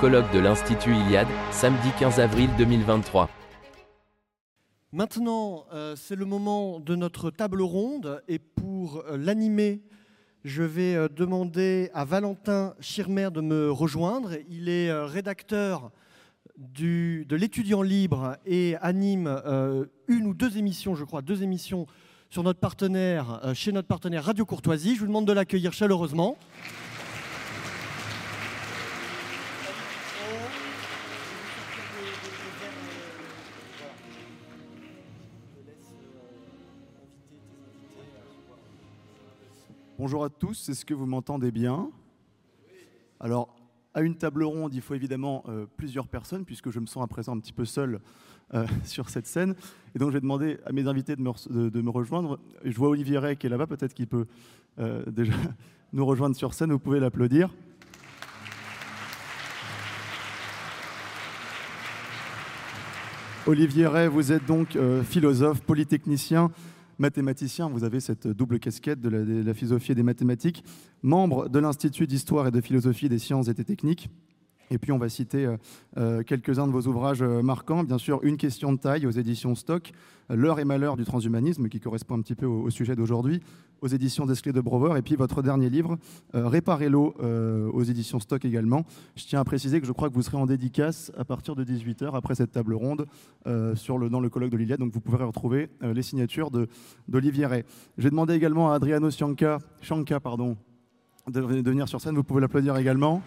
colloque de l'Institut Iliade, samedi 15 avril 2023. Maintenant, euh, c'est le moment de notre table ronde et pour euh, l'animer, je vais euh, demander à Valentin Schirmer de me rejoindre. Il est rédacteur de l'étudiant libre et anime une ou deux émissions, je crois, deux émissions sur notre partenaire, chez notre partenaire Radio Courtoisie. Je vous demande de l'accueillir chaleureusement. Bonjour à tous, est-ce que vous m'entendez bien? Alors, à une table ronde, il faut évidemment euh, plusieurs personnes, puisque je me sens à présent un petit peu seul euh, sur cette scène. Et donc, je vais demander à mes invités de me, rejoindre. Je vois Olivier Ray qui est là-bas, peut-être qu'il peut, euh, déjà nous rejoindre sur scène. Vous pouvez l'applaudir. Olivier Ray, vous êtes donc philosophe, polytechnicien, mathématicien, vous avez cette double casquette de la, philosophie et des mathématiques, membre de l'Institut d'histoire et de philosophie des sciences et des techniques, et puis on va citer euh, euh, quelques-uns de vos ouvrages euh, marquants. Bien sûr, Une question de taille aux éditions Stock, L'heure et malheur du transhumanisme, qui correspond un petit peu au, sujet d'aujourd'hui, aux éditions Desclés de Brouwer, et puis votre dernier livre, Réparer l'eau, aux éditions Stock également. Je tiens à préciser que je crois que vous serez en dédicace à partir de 18h après cette table ronde le, dans le colloque de l'Iliade, donc vous pourrez retrouver les signatures d'Olivier Ray. J'ai demandé également à Adriano Scianca, pardon, de venir sur scène, vous pouvez l'applaudir également.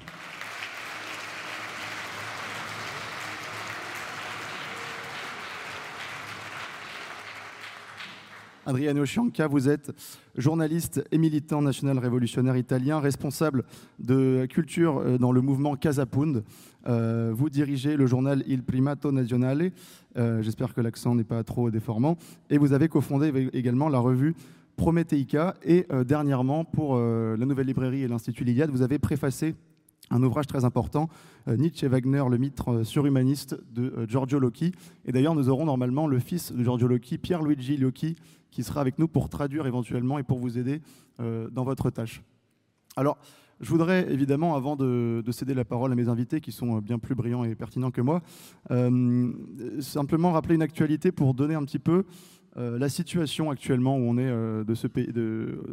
Adriano Scianca, vous êtes journaliste et militant national révolutionnaire italien, responsable de culture euh, dans le mouvement Casapund. Euh, vous dirigez le journal Il Primato Nazionale, euh, j'espère que l'accent n'est pas trop déformant, et vous avez cofondé également la revue Prometheica, et dernièrement, pour la nouvelle librairie et l'Institut Liliade, vous avez préfacé un ouvrage très important, Nietzsche et Wagner, le mythe surhumaniste de Giorgio Locchi. Et d'ailleurs, nous aurons normalement le fils de Giorgio Locchi, Pierre-Luigi Locchi, qui sera avec nous pour traduire éventuellement et pour vous aider euh, dans votre tâche. Alors, je voudrais évidemment, avant de, céder la parole à mes invités qui sont bien plus brillants et pertinents que moi, euh, simplement rappeler une actualité pour donner un petit peu euh, la situation actuellement où on est de ce pays,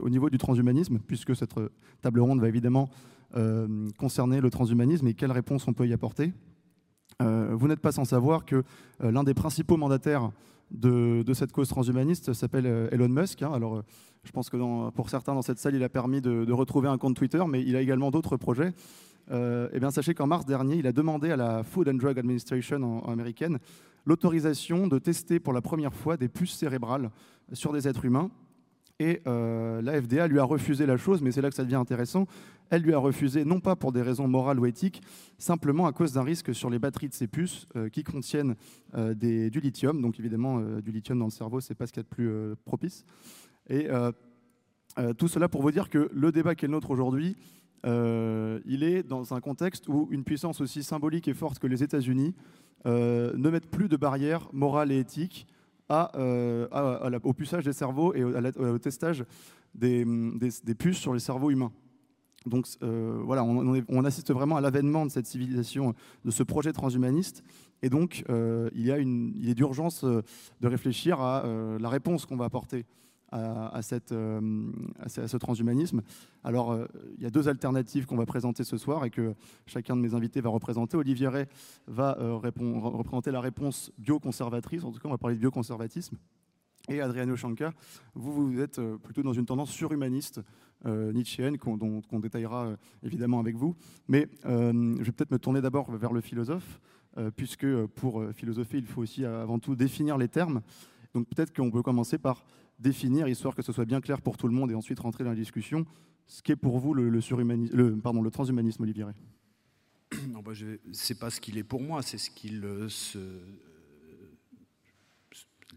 au niveau du transhumanisme, puisque cette table ronde va évidemment concerner le transhumanisme et quelles réponses on peut y apporter. vous n'êtes pas sans savoir que l'un des principaux mandataires de, cette cause transhumaniste s'appelle euh, Elon Musk. Hein. Alors, euh, je pense que pour certains dans cette salle, il a permis de, retrouver un compte Twitter, mais il a également d'autres projets. Euh, eh bien, sachez qu'en mars dernier, il a demandé à la Food and Drug Administration américaine l'autorisation de tester pour la première fois des puces cérébrales sur des êtres humains. Et la FDA lui a refusé la chose, mais c'est là que ça devient intéressant. Elle lui a refusé, non pas pour des raisons morales ou éthiques, simplement à cause d'un risque sur les batteries de ces puces euh, qui contiennent euh, du lithium. Donc évidemment, euh, du lithium dans le cerveau, c'est pas ce qu'il y a de plus propice. Et tout cela pour vous dire que le débat qui est le nôtre aujourd'hui, il est dans un contexte où une puissance aussi symbolique et forte que les États-Unis ne mettent plus de barrières morales et éthiques à, au puçage des cerveaux et au, testage des, puces sur les cerveaux humains. Donc euh, voilà, on, assiste vraiment à l'avènement de cette civilisation, de ce projet transhumaniste. Et donc, euh, il, y a une, il est d'urgence euh, de réfléchir à la réponse qu'on va apporter à, cette, à, ce transhumanisme. Alors, il y a deux alternatives qu'on va présenter ce soir et que chacun de mes invités va représenter. Olivier Ray va représenter la réponse bioconservatrice, en tout cas, on va parler de bioconservatisme. Et Adriano Shanka, vous, vous êtes plutôt dans une tendance surhumaniste, euh, nietzschéenne qu'on détaillera euh, évidemment avec vous. Mais euh, je vais peut-être me tourner d'abord vers le philosophe, puisque pour philosopher, il faut aussi avant tout définir les termes. Donc peut-être qu'on peut commencer par définir, histoire que ce soit bien clair pour tout le monde, et ensuite rentrer dans la discussion, ce qu'est pour vous le, pardon, le transhumanisme, Olivier non, bah, C'est pas ce qu'il est pour moi, c'est ce qu'il se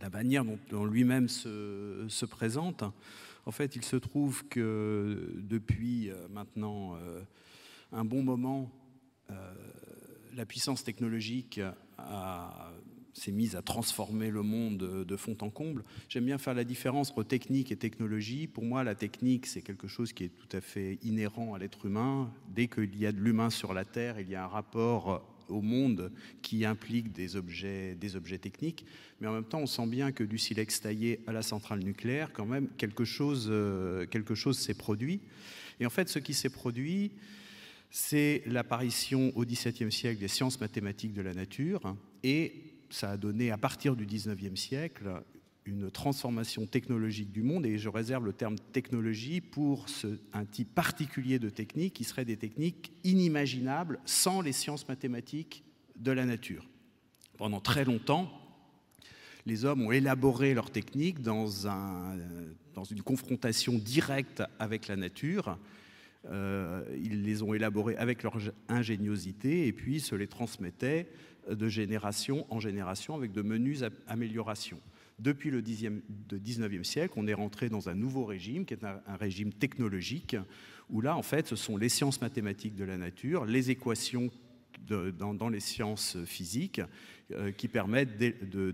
la manière dont, lui-même se, se, présente. En fait, il se trouve que depuis euh, maintenant euh, un bon moment, euh, la puissance technologique s'est mise à transformer le monde de fond en comble. J'aime bien faire la différence entre technique et technologie. Pour moi, la technique, c'est quelque chose qui est tout à fait inhérent à l'être humain. Dès qu'il y a de l'humain sur la Terre, il y a un rapport au monde qui implique des objets, des objets techniques. Mais en même temps, on sent bien que du silex taillé à la centrale nucléaire, quand même, quelque chose, euh, quelque chose s'est produit. Et en fait, ce qui s'est produit, c'est l'apparition au XVIIe siècle des sciences mathématiques de la nature et ça a donné à partir du 19e siècle une transformation technologique du monde, et je réserve le terme technologie pour un type particulier de techniques qui seraient des techniques inimaginables sans les sciences mathématiques de la nature. Pendant très longtemps, les hommes ont élaboré leurs techniques dans une confrontation directe avec la nature. Euh, ils les ont élaborées avec leur ingéniosité et puis se les transmettaient de génération en génération avec de menues améliorations. Depuis le 19e siècle, on est rentré dans un nouveau régime qui est un, régime technologique où là, en fait, ce sont les sciences mathématiques de la nature, les équations dans, les sciences physiques euh, qui permettent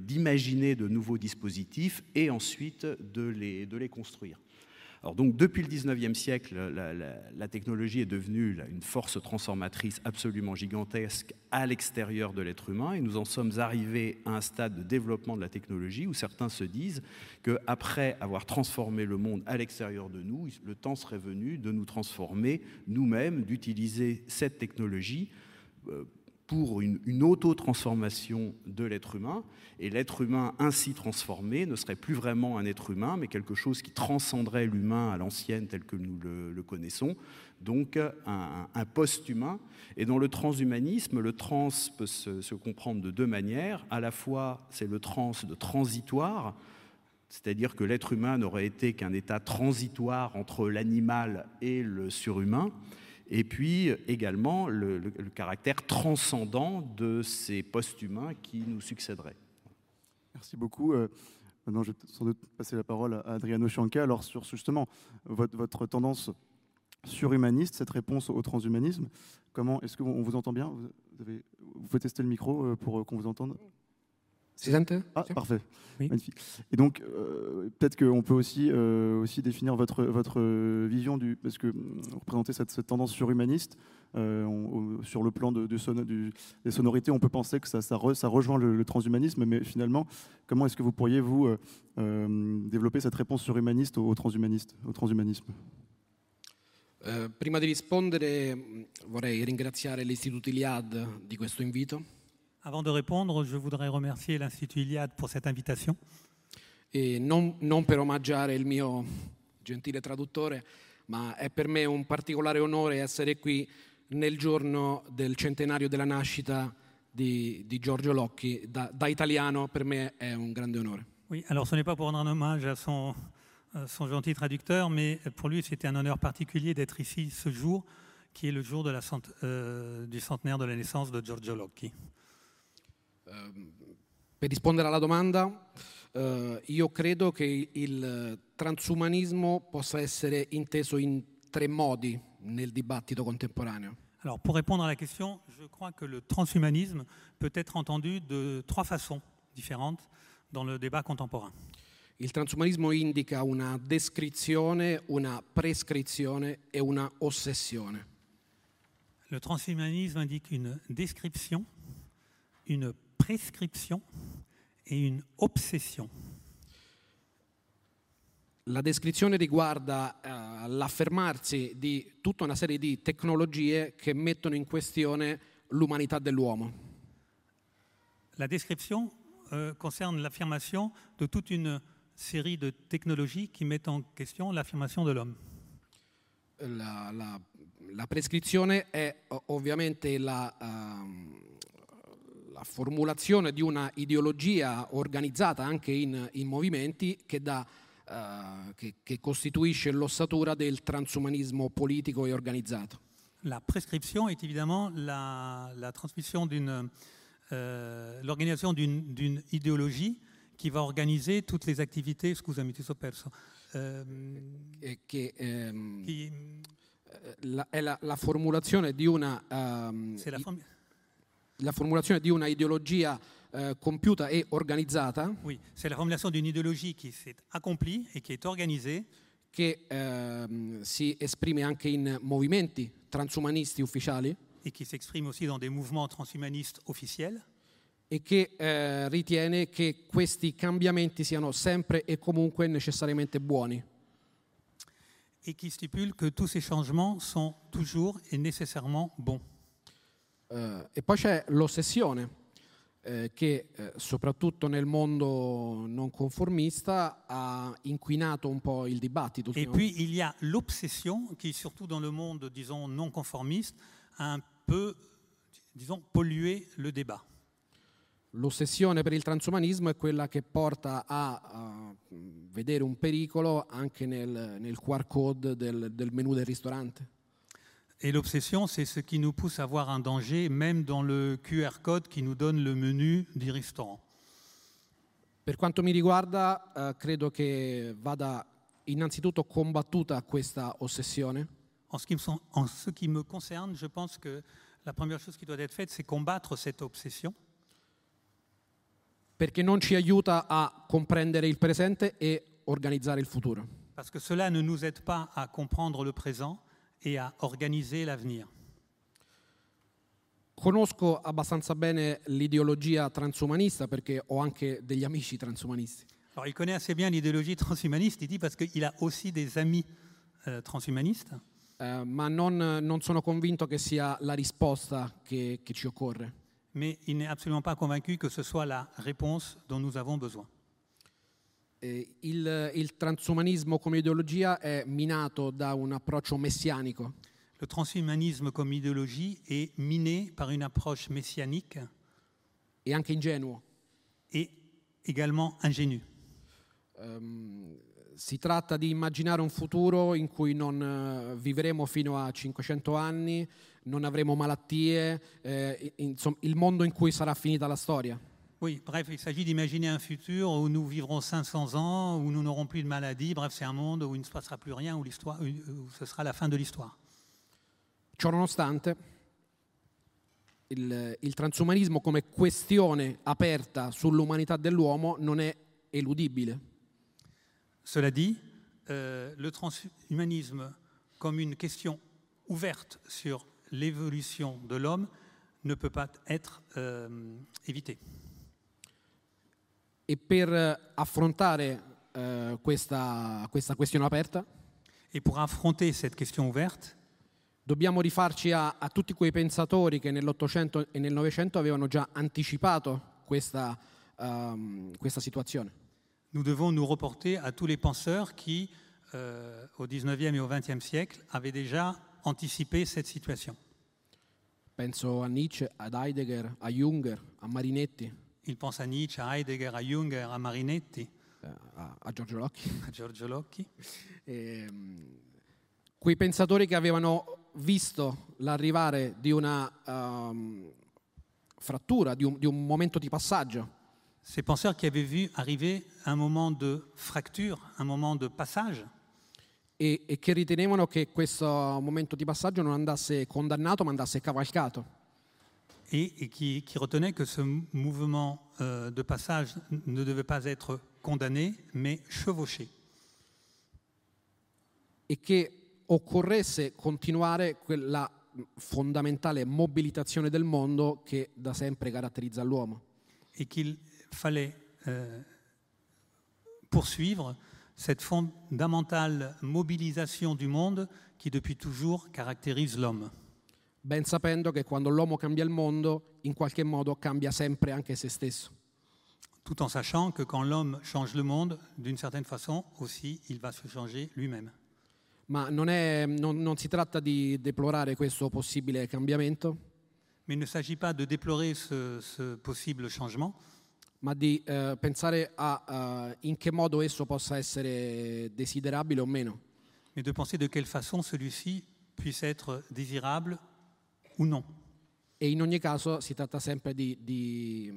d'imaginer de, nouveaux dispositifs et ensuite de les construire. Alors depuis le 19e siècle, la, technologie est devenue une force transformatrice absolument gigantesque à l'extérieur de l'être humain et nous en sommes arrivés à un stade de développement de la technologie où certains se disent qu'après avoir transformé le monde à l'extérieur de nous, le temps serait venu de nous transformer nous-mêmes, d'utiliser cette technologie euh, pour une, auto-transformation de l'être humain. Et l'être humain ainsi transformé ne serait plus vraiment un être humain, mais quelque chose qui transcenderait l'humain à l'ancienne tel que nous le, connaissons, donc un, un post-humain. Et dans le transhumanisme, le trans peut se, se comprendre de deux manières. À la fois, c'est le trans de transitoire, c'est-à-dire que l'être humain n'aurait été qu'un état transitoire entre l'animal et le surhumain et puis également le, caractère transcendant de ces post-humains qui nous succéderaient. Merci beaucoup. Euh, maintenant, je vais sans doute passer la parole à Adriano Cianca. Alors, sur justement votre, tendance surhumaniste, cette réponse au transhumanisme, comment est-ce qu'on vous entend bien? Vous, avez, vous pouvez tester le micro euh, pour qu'on vous entende? Ah, parfait. Magnifique. Et donc, euh, peut-être qu'on peut aussi, euh, aussi définir votre, votre vision du. Parce que vous représentez cette, cette tendance surhumaniste. Euh, sur le plan de, des sonorités, on peut penser que ça, ça, ça rejoint le, transhumanisme, mais finalement, comment est-ce que vous pourriez, vous, développer cette réponse surhumaniste au, transhumaniste, au transhumanisme? Prima di rispondere vorrei ringraziare l'Istituto Iliad di questo invito. Avant de répondre, je voudrais remercier l'Institut Iliade pour cette invitation. E non, non per omaggiare il mio gentile traduttore, ma è per me un particolare onore essere qui nel giorno del centenario della nascita di, di Giorgio Locchi. Da, da, italiano per me è un grande onore. Oui, alors ce n'est pas pour rendre un hommage à son, son gentil traducteur, mais pour lui c'était un honneur particulier d'être ici ce jour, qui est le jour de la cent, euh, du centenaire de la naissance de Giorgio Locchi. Ehm, per rispondere alla domanda, eh, io credo che il transumanismo possa essere inteso in tre modi nel dibattito contemporaneo. Alors, pour répondre à la question, je crois que le transhumanisme peut être entendu de trois façons différentes dans le débat contemporain. Il transumanismo indica una descrizione, una prescrizione e una ossessione. Le transhumanisme indique une description, une prescription et une obsession. La descrizione riguarda uh, l'affermarsi di tutta una serie di tecnologie che mettono in questione l'umanità dell'uomo. La description euh, concerne l'affirmation de toute une série de technologies qui mettent en question l'affirmation de l'homme. La, la, la, prescrizione è ovviamente la, uh, la formulazione di una ideologia organizzata anche in, in movimenti che, dà, uh, che, che costituisce l'ossatura del transumanismo politico e organizzato. La prescription est évidemment la, la transmission d'une, euh, l'organisation d'une, d'une idéologie qui va organiser toutes les activités, scusami ti so perso, euh, che, ehm, qui, la, è la, la, formulazione di una... Um, la form- la formulazione di una ideologia eh, compiuta e organizzata. Oui, c'est la formulation d'une idéologie qui s'est accomplie et qui est organisée. Che ehm, si esprime anche in movimenti transumanisti ufficiali. Et qui s'exprime aussi dans des mouvements transhumanistes officiels. E che eh, ritiene che questi cambiamenti siano sempre e comunque necessariamente buoni. Et qui stipule que tous ces changements sont toujours et nécessairement bons. Eh, e poi c'è l'ossessione eh, che eh, soprattutto nel mondo non conformista ha inquinato un po' il dibattito. Et puis il y a l'obsession qui, surtout dans le monde, disons, non conformiste, a un peu, disons, pollué le débat. L'ossessione per il transumanismo è quella che porta a, a vedere un pericolo anche nel, nel QR code del, del menu del ristorante. Et l'obsession, c'est ce qui nous pousse à voir un danger, même dans le QR code qui nous donne le menu du restaurant. Per quanto mi riguarda, eh, credo che vada innanzitutto combattuta questa ossessione En ce, qui me, sont- en ce qui me concerne, je pense que la première chose qui doit être faite, c'est combattre cette obsession, perché non ci aiuta a comprendere il presente e organizzare il futuro. parce que cela ne nous aide pas à comprendre le présent et à organiser l'avenir. Conosco abbastanza bene l'ideologia transumanista perché ho anche degli amici transumanisti. Alors, il connaît assez bien l'idéologie transhumaniste, il dit, parce qu'il a aussi des amis euh, transhumanistes, Eh, ma non, non sono convinto che sia la risposta che, che ci occorre. mais il n'est absolument pas convaincu que ce soit la réponse dont nous avons besoin. Eh, il, il transumanismo come ideologia è minato da un approccio messianico Le transhumanisme comme idéologie est miné par une approche messianique e anche ingenuo. et également ingénue. Ehm, si tratta di immaginare un futuro in cui non eh, vivremo fino a 500 anni, non avremo malattie, eh, insomma il mondo in cui sarà finita la storia. Oui, bref, il s'agit d'imaginer un futur où nous vivrons 500 ans, où nous n'aurons plus de maladies. Bref, c'est un monde où il ne se passera plus rien, où, l'histoire, où ce sera la fin de l'histoire. Ciononostante, il, il transumanismo come questione aperta sull'umanità dell'uomo non è eludibile. Cela dit, euh, le transhumanisme comme une question ouverte sur l'évolution de l'homme ne peut pas être euh, évité. E per affrontare eh, questa, questa questione aperta Et pour affronter cette question ouverte, dobbiamo rifarci a, a tutti quei pensatori che nell'Ottocento e nel Novecento avevano già anticipato questa, ehm, questa situazione. nous devons nous reporter à tous les penseurs qui, euh, au 19e et au 20e siècle, avaient déjà anticipé cette situation. Penso a Nietzsche, ad Heidegger, a Junger, a Marinetti, Il pense à Nietzsche, à Heidegger, à Jung, à Marinetti, eh, a, a Giorgio Locchi. à Giorgio Locchi. Ehm, quei pensatori che avevano visto l'arrivare di una ehm, frattura, di un, di un momento di passaggio Ces penseurs qui avaient vu arriver un moment de fracture, un moment de passage, e, e che ritenevano che questo momento di passaggio non andasse condannato ma andasse cavalcato. Et, et qui, qui retenaient que ce mouvement euh, de passage ne devait pas être condamné, mais chevauché. e che occorresse continuare quella fondamentale mobilitazione del mondo che da sempre caratterizza l'uomo. et qu'il fallait euh, poursuivre cette fondamentale mobilisation du monde qui depuis toujours caractérise l'homme. Ben sapendo che quando l'uomo cambia il mondo, in qualche modo cambia sempre anche se stesso. Tout en sachant que quand l'homme change le monde, d'une certaine façon aussi, il va se changer lui-même. Ma non, è- non- non si tratta di deplorare questo possibile cambiamento, Mais il ne s'agit pas de déplorer ce, ce possible changement, ma di eh, pensare a eh, in che modo esso possa essere desiderabile o meno. mais de penser de quelle façon celui-ci puisse être désirable ou non. E in ogni caso si tratta sempre di, di-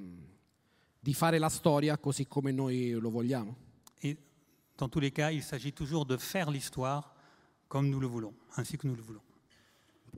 di fare la storia così come noi lo vogliamo. Et dans tous les cas, il s'agit toujours de faire l'histoire comme nous le voulons, ainsi que nous le voulons.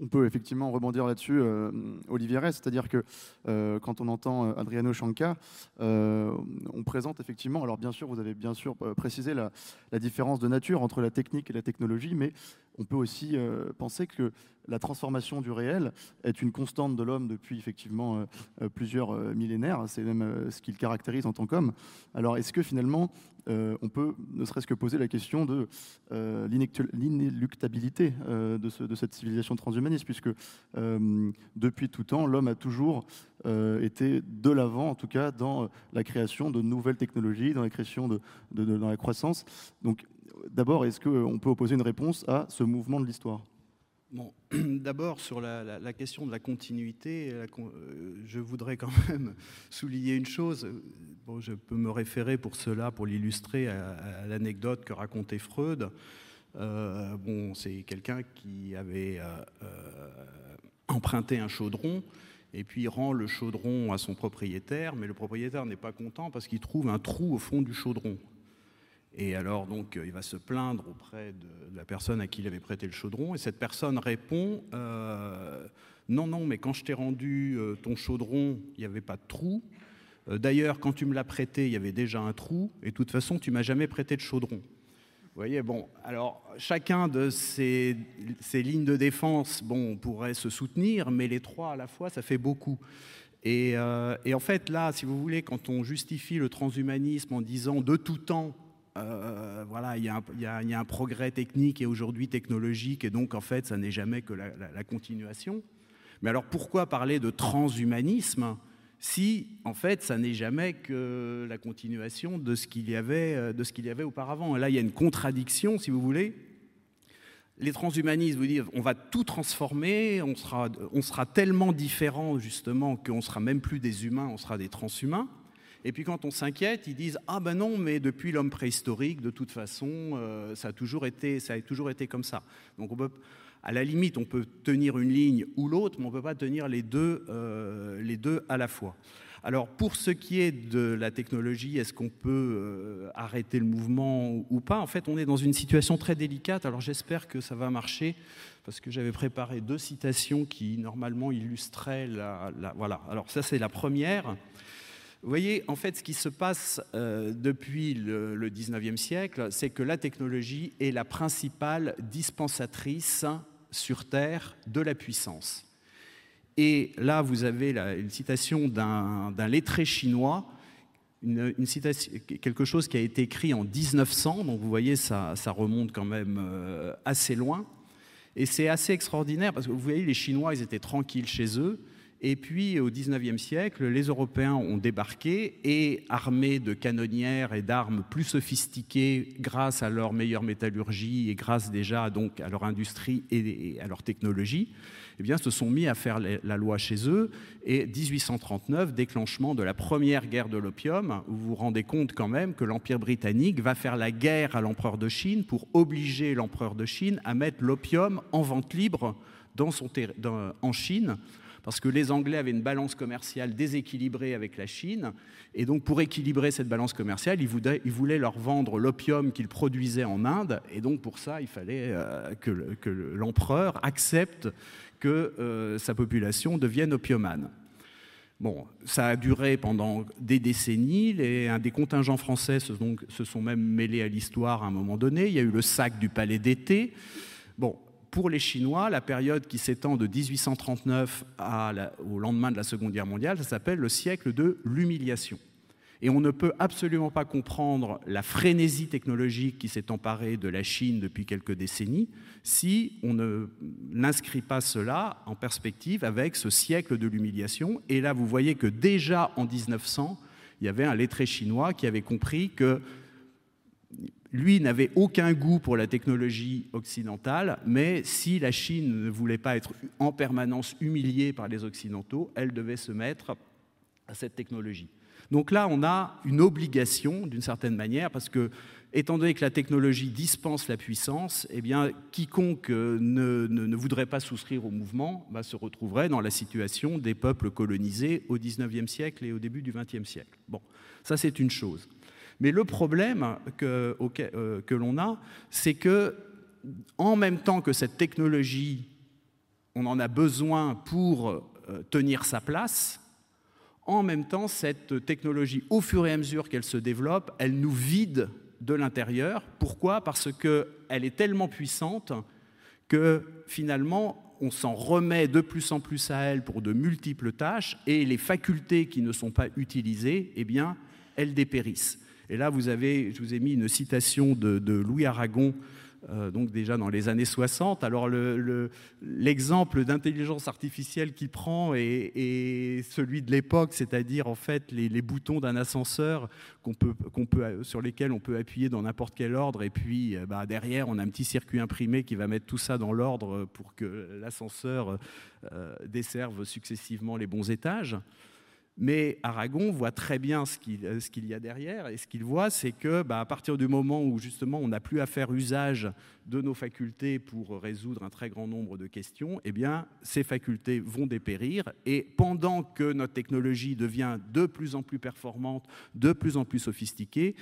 on peut effectivement rebondir là-dessus, euh, Olivier Rest, c'est-à-dire que euh, quand on entend euh, Adriano Chanca, on présente effectivement, alors bien sûr, vous avez bien sûr précisé la, différence de nature entre la technique et la technologie, mais on peut aussi penser que la transformation du réel est une constante de l'homme depuis effectivement plusieurs millénaires, c'est même ce qu'il caractérise en tant qu'homme. Alors est-ce que finalement euh, on peut ne serait-ce que poser la question de euh, l'inéluctabilité euh, de, cette civilisation transhumaniste, puisque depuis tout temps, l'homme a toujours été de l'avant, en tout cas, dans la création de nouvelles technologies, dans la création de, dans la croissance. D'abord, est-ce qu'on peut opposer une réponse à ce mouvement de l'histoire? D'abord sur la, question de la continuité, euh, je voudrais quand même souligner une chose. Je peux me référer pour cela, pour l'illustrer, à, l'anecdote que racontait Freud. Euh, c'est quelqu'un qui avait euh, emprunté un chaudron et puis rend le chaudron à son propriétaire, mais le propriétaire n'est pas content parce qu'il trouve un trou au fond du chaudron. Et alors, donc, euh, il va se plaindre auprès de la personne à qui il avait prêté le chaudron. Et cette personne répond euh, Non, non, mais quand je t'ai rendu euh, ton chaudron, il n'y avait pas de trou. D'ailleurs, quand tu me l'as prêté, il y avait déjà un trou. Et de toute façon, tu m'as jamais prêté de chaudron. Vous voyez, bon, alors chacun de ces, ces, lignes de défense, bon, pourrait se soutenir, mais les trois à la fois, ça fait beaucoup. Et en fait, là, si vous voulez, quand on justifie le transhumanisme en disant de tout temps, euh, voilà, il y, a un progrès technique et aujourd'hui technologique, et donc en fait, ça n'est jamais que la, continuation. Mais alors pourquoi parler de transhumanisme si en fait ça n'est jamais que la continuation de ce qu'il y avait, euh, de ce qu'il y avait auparavant? Là, il y a une contradiction, si vous voulez. Les transhumanistes vous disent on va tout transformer, on sera, on sera tellement différent justement qu'on sera même plus des humains, on sera des transhumains. Et puis quand on s'inquiète, ils disent ah ben non, mais depuis l'homme préhistorique, de toute façon, euh, ça a toujours été, ça a toujours été comme ça. Donc à la limite, on peut tenir une ligne ou l'autre, mais on ne peut pas tenir les deux, euh, les deux à la fois. Alors pour ce qui est de la technologie, est-ce qu'on peut euh, arrêter le mouvement ou pas? En fait, on est dans une situation très délicate. Alors j'espère que ça va marcher parce que j'avais préparé deux citations qui normalement illustraient la voilà. Alors ça c'est la première. Vous voyez, en fait, ce qui se passe euh, depuis le, le 19e siècle, c'est que la technologie est la principale dispensatrice sur Terre de la puissance. Et là, vous avez une citation d'un lettré chinois, quelque chose qui a été écrit en 1900, donc vous voyez, ça, ça remonte quand même euh, assez loin. Et c'est assez extraordinaire parce que vous voyez, les Chinois, ils étaient tranquilles chez eux. Et puis au XIXe siècle, les Européens ont débarqué et armés de canonnières et d'armes plus sophistiquées grâce à leur meilleure métallurgie et grâce déjà donc à leur industrie et à leur technologie, eh bien, se sont mis à faire la loi chez eux. Et 1839, déclenchement de la première guerre de l'opium, vous vous rendez compte quand même que l'Empire britannique va faire la guerre à l'empereur de Chine pour obliger l'empereur de Chine à mettre l'opium en vente libre dans son en Chine parce que les Anglais avaient une balance commerciale déséquilibrée avec la Chine, et donc pour équilibrer cette balance commerciale, ils voulaient, leur vendre l'opium qu'ils produisaient en Inde, et donc pour ça, il fallait euh, que, l'empereur accepte que euh, sa population devienne opiumane. Bon, ça a duré pendant des décennies. Les, des contingents français se, se sont même mêlés à l'histoire à un moment donné. Il y a eu le sac du palais d'été. Bon, pour les Chinois, la période qui s'étend de 1839 au lendemain de la Seconde Guerre mondiale, ça s'appelle le siècle de l'humiliation. Et on ne peut absolument pas comprendre la frénésie technologique qui s'est emparée de la Chine depuis quelques décennies si on ne n'inscrit pas cela en perspective avec ce siècle de l'humiliation. Et là, vous voyez que déjà en 1900, il y avait un lettré chinois qui avait compris que lui n'avait aucun goût pour la technologie occidentale, mais si la Chine ne voulait pas être en permanence humiliée par les Occidentaux, elle devait se mettre à cette technologie. Donc là, on a une obligation, d'une certaine manière, parce que, étant donné que la technologie dispense la puissance, eh bien, quiconque ne, ne, voudrait pas souscrire au mouvement bah, se retrouverait dans la situation des peuples colonisés au XIXe siècle et au début du XXe siècle. Bon, ça c'est une chose. Mais le problème que, euh, que l'on a, c'est que en même temps que cette technologie, on en a besoin pour euh, tenir sa place. En même temps, cette technologie, au fur et à mesure qu'elle se développe, elle nous vide de l'intérieur. Pourquoi? Parce qu'elle est tellement puissante que finalement, on s'en remet de plus en plus à elle pour de multiples tâches et les facultés qui ne sont pas utilisées, eh bien, elles dépérissent. Et là, vous avez, je vous ai mis une citation de, Louis Aragon euh, donc déjà dans les années 60. Alors l'exemple d'intelligence artificielle qu'il prend est, celui de l'époque, c'est-à-dire en fait les, boutons d'un ascenseur peut, sur lesquels on peut appuyer dans n'importe quel ordre, et puis euh, bah, derrière on a un petit circuit imprimé qui va mettre tout ça dans l'ordre pour que l'ascenseur euh, desserve successivement les bons étages. Mais Aragon voit très bien ce qu'il y a derrière, et ce qu'il voit, c'est que bah, à partir du moment où justement on n'a plus à faire usage de nos facultés pour résoudre un très grand nombre de questions, eh bien ces facultés vont dépérir, et pendant que notre technologie devient de plus en plus performante, de plus en plus sophistiquée,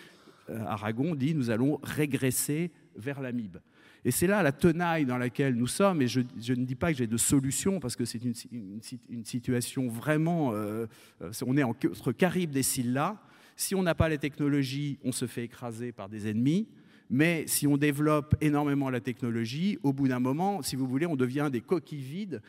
euh, Aragon dit nous allons régresser vers l'amibe. Et c'est là la tenaille dans laquelle nous sommes. Et je, ne dis pas que j'ai de solution, parce que c'est une, situation vraiment. Euh, euh, on est entre Caraïbes et Silla. Si on n'a pas les technologies, on se fait écraser par des ennemis. Mais si on développe énormément la technologie, au bout d'un moment, si vous voulez, on devient des coquilles vides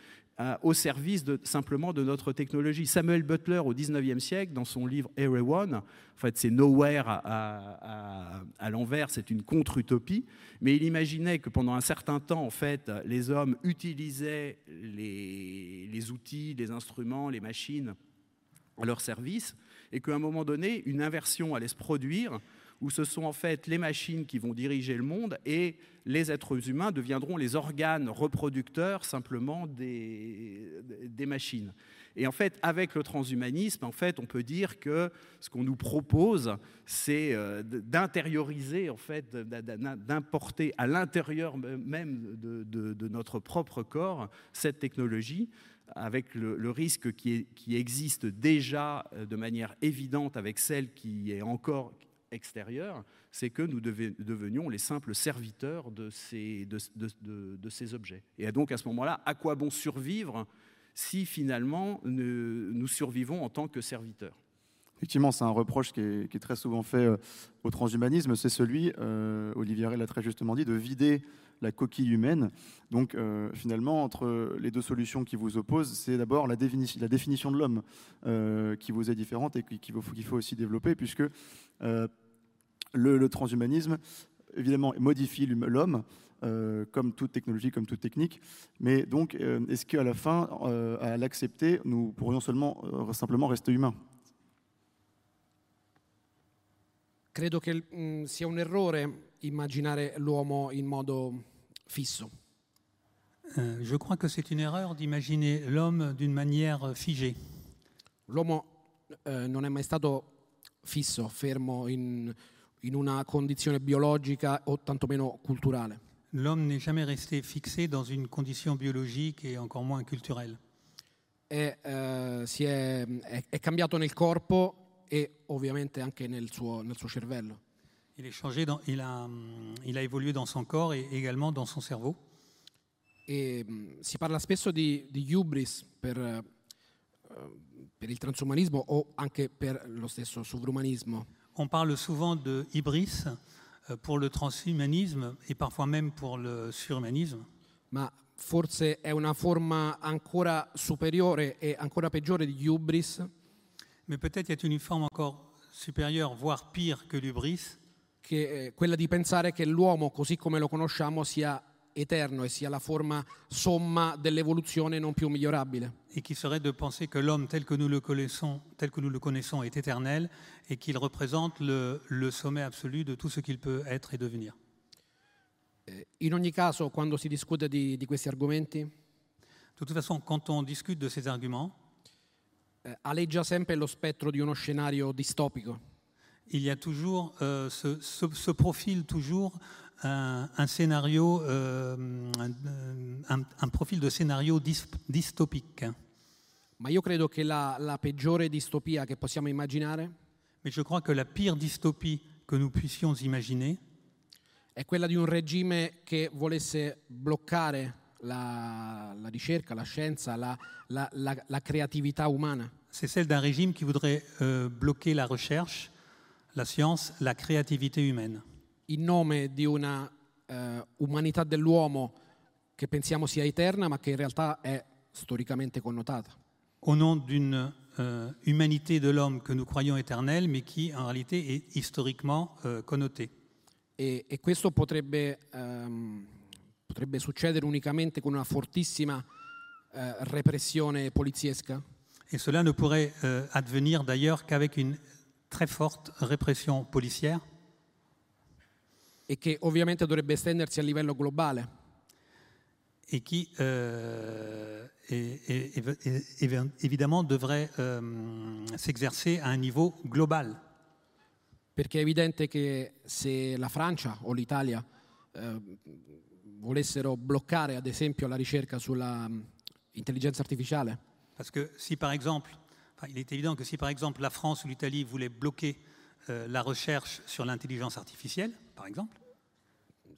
au service simplement de notre technologie. Samuel Butler, au 19e siècle, dans son livre Everyone, en fait c'est Nowhere à, l'envers, c'est une contre-utopie, mais il imaginait que pendant un certain temps, en fait, les hommes utilisaient les, les outils, les instruments, les machines à leur service, et qu'à un moment donné, une inversion allait se produire où ce sont en fait les machines qui vont diriger le monde et les êtres humains deviendront les organes reproducteurs simplement des, machines. Et en fait, avec le transhumanisme, en fait, on peut dire que ce qu'on nous propose, c'est euh, d'intérioriser, en fait, d'importer à l'intérieur même de, notre propre corps cette technologie avec le, risque qui, qui, existe déjà euh, de manière évidente avec celle qui est encore c'est que nous devenions les simples serviteurs de ces, de, ces objets. Et donc à ce moment-là, à quoi bon survivre si finalement nous survivons en tant que serviteurs? Effectivement, c'est un reproche qui est, très souvent fait euh, au transhumanisme, c'est celui, euh, Olivier l'a très justement dit, de vider la coquille humaine. Donc euh, finalement, entre les deux solutions qui vous opposent, c'est d'abord la, définition, de l'homme euh, qui vous est différente et qu'il faut, faut aussi développer, puisque euh, le, transhumanisme, évidemment, modifie l'homme. comme toute technologie, comme toute technique. Mais donc, est-ce qu'à la fin, à l'accepter, nous pourrions seulement simplement rester humains? Credo che mm, sia un errore immaginare l'uomo in modo fisso. Euh, je crois que c'est une erreur d'imaginer l'homme d'une manière figée. L'uomo eh, non è mai stato fisso, fermo in, in una condizione biologica o tantomeno culturale. L'homme n'est jamais resté fixé dans une condition biologique et encore moins culturelle. È, eh, si è, è, è cambiato nel corpo e ovviamente anche nel suo, nel suo cervello. Il, est changé dans, il, a, il a évolué dans son corps et également dans son cerveau. E, si parla spesso di, di hubris per, uh, per il transumanismo o anche per lo stesso sovrumanismo. On parle souvent de hybris euh, pour le transhumanisme et parfois même pour le surhumanisme. Ma forse è una forma ancora superiore e ancora peggiore di hubris? Mais peut-être y a une forme encore supérieure, voire pire que l'hubris? Che, eh, quella di pensare che l'uomo così come lo conosciamo sia eterno e sia la forma somma dell'evoluzione non più migliorabile. Et qui serait de penser que l'homme tel que nous le connaissons, tel que nous le connaissons est éternel et qu'il représente le, le, sommet absolu de tout ce qu'il peut être et devenir. Eh, in ogni caso, quando si discute di, di questi argomenti, de toute façon, quand on discute de ces arguments, eh, aleggia sempre lo spettro di uno scenario distopico il y a toujours, euh, se, se, se, profile toujours un, un scénario, euh, un, un, profil de scénario dystopique. Ma io credo che la, la peggiore distopia che possiamo immaginare Mais je crois que la pire dystopie que nous puissions imaginer è quella di un regime che volesse bloccare la, la ricerca, la scienza, la, la- la- la creatività umana. C'est celle d'un régime qui voudrait euh, bloquer la recherche, la science, la créativité humaine. in nome di una eh, umanità dell'uomo che pensiamo sia eterna, ma che in realtà è storicamente connotata. au nom d'une euh, humanité de l'homme que nous croyons éternelle, mais qui en réalité est historiquement euh, connotée. E, e questo potrebbe, ehm, potrebbe succedere unicamente con una fortissima eh, repressione poliziesca, Et cela ne pourrait euh, advenir d'ailleurs qu'avec une très forte répression policière e che ovviamente dovrebbe estendersi a livello globale. et qui euh, est- est- évi- évidemment devrait euh, s'exercer à un niveau global. Perché è evidente che se la Francia o l'Italia eh, volessero bloccare, ad esempio, la ricerca sulla mm, intelligenza artificiale, Parce que si par exemple, il est évident que si par exemple la France ou l'Italie voulaient bloquer euh, la recherche sur l'intelligence artificielle, par exemple,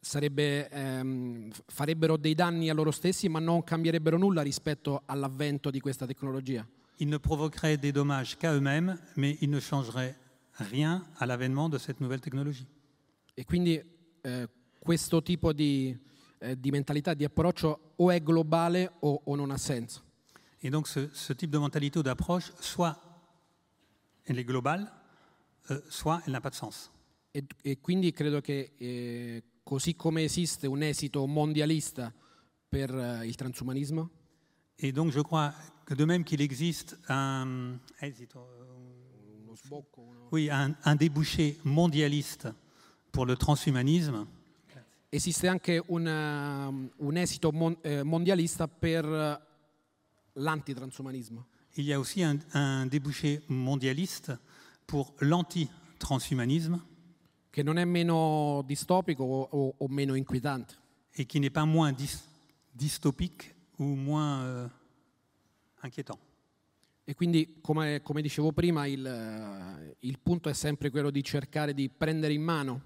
sarebbe, ehm, farebbero dei danni a loro stessi, ma non cambierebbero nulla rispetto all'avvento di questa tecnologia. ils ne provoqueraient des dommages qu'à eux-mêmes, mais ils ne changeraient rien à l'avènement de cette nouvelle technologie. E quindi eh, questo tipo di, eh, di mentalità, di approccio o è globale o, o non ha senso. Et donc ce, ce type de mentalité ou d'approche, soit elle est globale, euh, soit elle n'a pas de sens. E, e quindi credo che eh, così come esiste un esito mondialista per eh, il transumanismo, Et donc je crois que de même qu'il existe un, uno- oui, un, un débouché mondialiste pour le transhumanisme, esiste anche un, um, un esito mon- eh, mondialista per l'antitransumanismo. il y a aussi un, un débouché mondialiste pour l'anti-transhumanisme che non è meno distopico o, o- meno inquietante. et qui n'est pas moins dys- dystopique ou moins euh, inquiétant. E quindi, come, come dicevo prima, il, il punto è sempre quello di cercare di prendere in mano